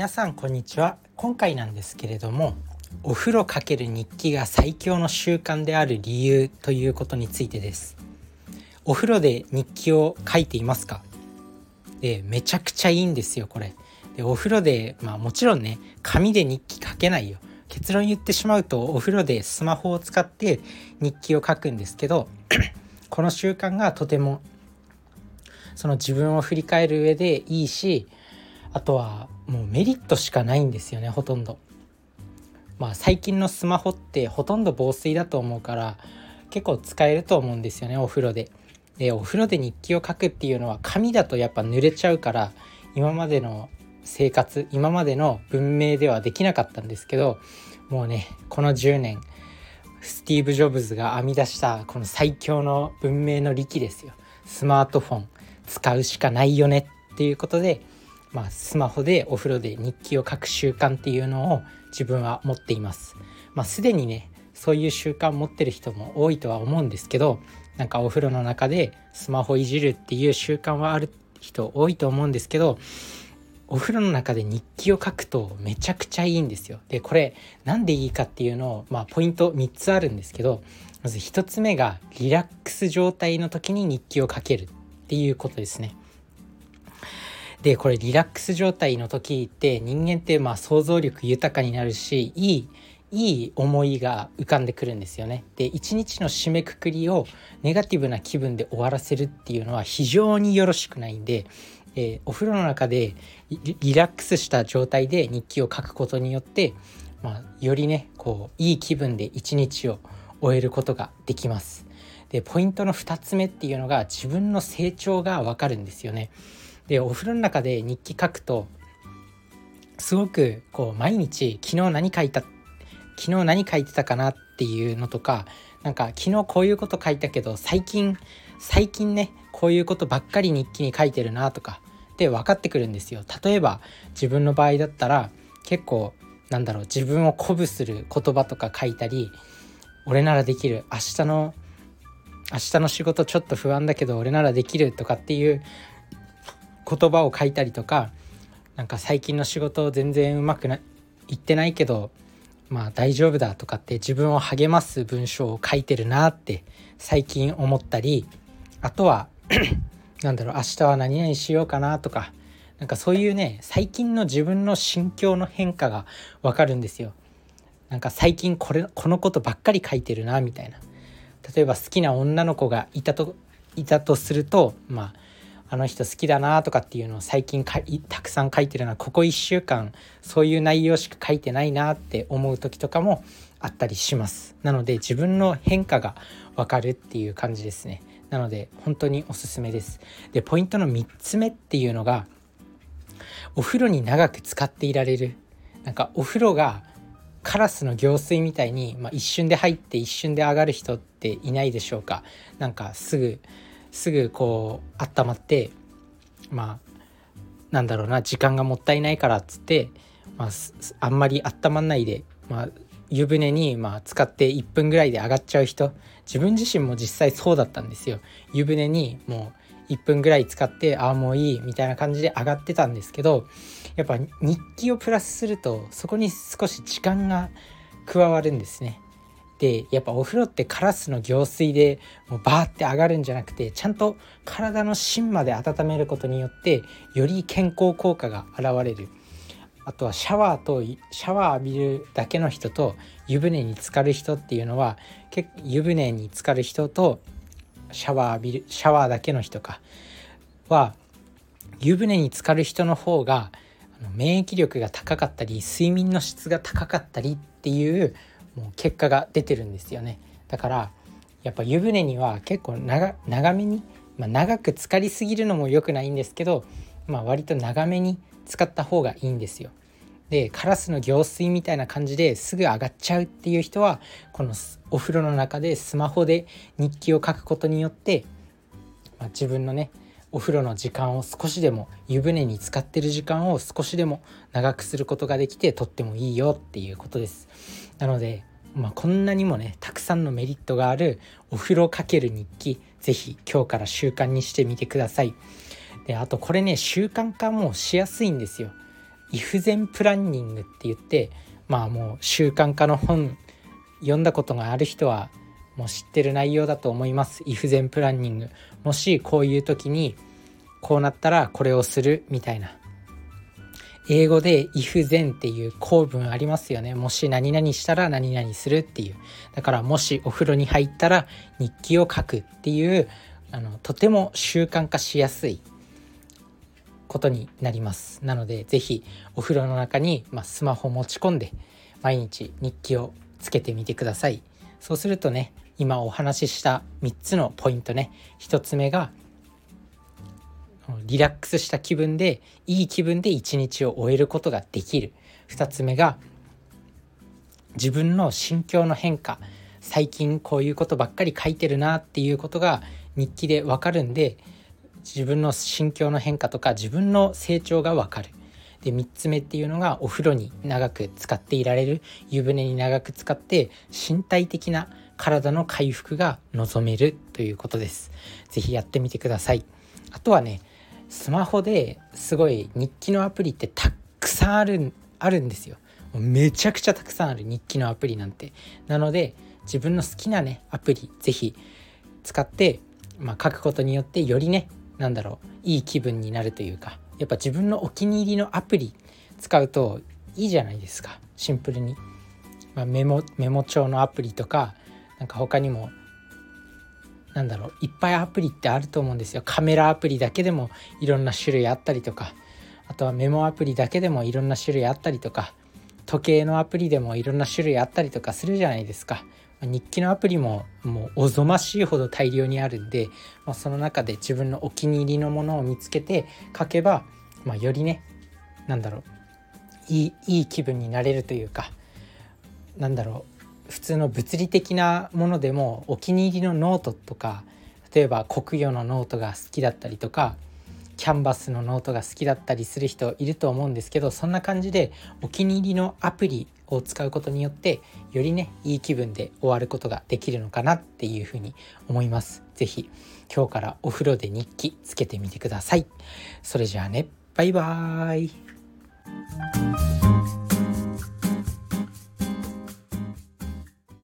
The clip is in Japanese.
皆さんこんにちは。今回なんですけれどもお風呂かける日記が最強の習慣である理由ということについてです。お風呂で日記を書いていますか？でめちゃくちゃいいんですよこれ。でお風呂でまあもちろんね紙で日記書けないよ。結論言ってしまうとお風呂でスマホを使って日記を書くんですけど この習慣がとてもその自分を振り返る上でいいしあとはもうメリットしかないんですよねほとんど。まあ最近のスマホってほとんど防水だと思うから結構使えると思うんですよねお風呂で。でお風呂で日記を書くっていうのは紙だとやっぱ濡れちゃうから今までの生活今までの文明ではできなかったんですけどもうねこの10年スティーブ・ジョブズが編み出したこの最強の文明の利器ですよスマートフォン使うしかないよねっていうことでまあ、スマホでお風呂で日記を書く習慣っていうのを自分は持っています。まあ、すでにねそういう習慣持ってる人も多いとは思うんですけどなんかお風呂の中でスマホいじるっていう習慣はある人多いと思うんですけどお風呂の中で日記を書くとめちゃくちゃいいんですよ。でこれ何でいいかっていうのを、まあ、ポイント3つあるんですけどまず1つ目がリラックス状態の時に日記を書けるっていうことですね。でこれリラックス状態の時って人間ってまあ想像力豊かになるしいいいい思いが浮かんでくるんですよね。で一日の締めくくりをネガティブな気分で終わらせるっていうのは非常によろしくないんで、えー、お風呂の中でリラックスした状態で日記を書くことによって、まあ、よりねこういい気分で一日を終えることができます。でポイントの2つ目っていうのが自分の成長がわかるんですよね。でお風呂の中で日記書くとすごくこう毎日昨日何書いた昨日何書いてたかなっていうのとかなんか昨日こういうこと書いたけど最近最近ねこういうことばっかり日記に書いてるなとかで分かってくるんですよ。例えば自分の場合だったら結構なんだろう自分を鼓舞する言葉とか書いたり俺ならできる明日の明日の仕事ちょっと不安だけど俺ならできるとかっていう言葉を書いたりとかなんか最近の仕事全然うまくないってないけどまあ大丈夫だとかって自分を励ます文章を書いてるなって最近思ったりあとは なんだろう明日は何々しようかなとかなんかそういうね最近の自分の心境の変化がわかるんですよ。なんか最近これこのことばっかり書いてるなみたいな例えば好きな女の子がいたといたとするとまああの人好きだなとかっていうのを最近たくさん書いてるのはここ1週間そういう内容しか書いてないなって思う時とかもあったりします。なので自分の変化がわかるっていう感じですね。なので本当におすすめです。でポイントの3つ目っていうのがお風呂に長く使っていられる。なんかお風呂がカラスの行水みたいに、まあ、一瞬で入って一瞬で上がる人っていないでしょうか。なんかすぐすぐこう温まってまあなんだろうな時間がもったいないからっつって、まあ、あんまり温まんないで、まあ、湯船にまあ使って1分ぐらいで上がっちゃう人自分自身も実際そうだったんですよ。湯船にもう1分ぐらい使ってああもういいみたいな感じで上がってたんですけどやっぱ日記をプラスするとそこに少し時間が加わるんですね。でやっぱお風呂ってカラスの行水でもうバーって上がるんじゃなくてちゃんと体の芯まで温めることによってより健康効果が現れる。あとはシャワーとシャワー浴びるだけの人と湯船に浸かる人っていうのは結湯船に浸かる人とシャワー浴びるシャワーだけの人か。は湯船に浸かる人の方が免疫力が高かったり睡眠の質が高かったりっていうもう結果が出てるんですよねだからやっぱ湯船には結構長長めに、まあ、長く浸かりすぎるのも良くないんですけど、まあ、割と長めに使った方がいいんですよ。でカラスの行水みたいな感じですぐ上がっちゃうっていう人はこのお風呂の中でスマホで日記を書くことによって、まあ、自分のねお風呂の時間を少しでも湯船に浸かってる時間を少しでも長くすることができてとってもいいよっていうことです。なので、まあ、こんなにもねたくさんのメリットがあるお風呂かける日記是非今日から習慣にしてみてください。であとこれね習慣化もしやすいんですよ。イフゼンプランニングって言ってまあもう習慣化の本読んだことがある人はもう知ってる内容だと思います。イフゼンプランニング。もしこういう時にこうなったらこれをするみたいな。英語で if then っていう構文ありますよね。もし何々したら何々するっていう。だからもしお風呂に入ったら日記を書くっていうあのとても習慣化しやすいことになりますなので是非お風呂の中に、まあ、スマホ持ち込んで毎日日記をつけてみてくださいそうするとね今お話しした3つのポイントね1つ目がリラックスした気分でいい気分で一日を終えることができる2つ目が自分の心境の変化最近こういうことばっかり書いてるなっていうことが日記でわかるんで自分の心境の変化とか自分の成長がわかる。で3つ目っていうのがお風呂に長く使っていられる湯船に長く使って身体的な体の回復が望めるということです。是非やってみてください。あとはねスマホですごい日記のアプリってたくさんあるあるんですよ。めちゃくちゃたくさんある日記のアプリなんて。なので自分の好きなねアプリ是非使って、まあ、書くことによってよりねなんだろういい気分になるというかやっぱ自分のお気に入りのアプリ使うといいじゃないですかシンプルに、まあ、メモメモ帳のアプリとかなんか他にもなんだろういっぱいアプリってあると思うんですよ。カメラアプリだけでもいろんな種類あったりとかあとはメモアプリだけでもいろんな種類あったりとか時計のアプリでもいろんな種類あったりとかするじゃないですか。日記のアプリももうおぞましいほど大量にあるんで、まあ、その中で自分のお気に入りのものを見つけて書けば、まあ、よりね何だろういいいい気分になれるというかなんだろう普通の物理的なものでもお気に入りのノートとか例えばコクヨのノートが好きだったりとかキャンバスのノートが好きだったりする人いると思うんですけどそんな感じでお気に入りのアプリを使うことによってよりねいい気分で終わることができるのかなっていうふうに思います。是非今日からお風呂で日記つけてみてください。それじゃあねバイバーイ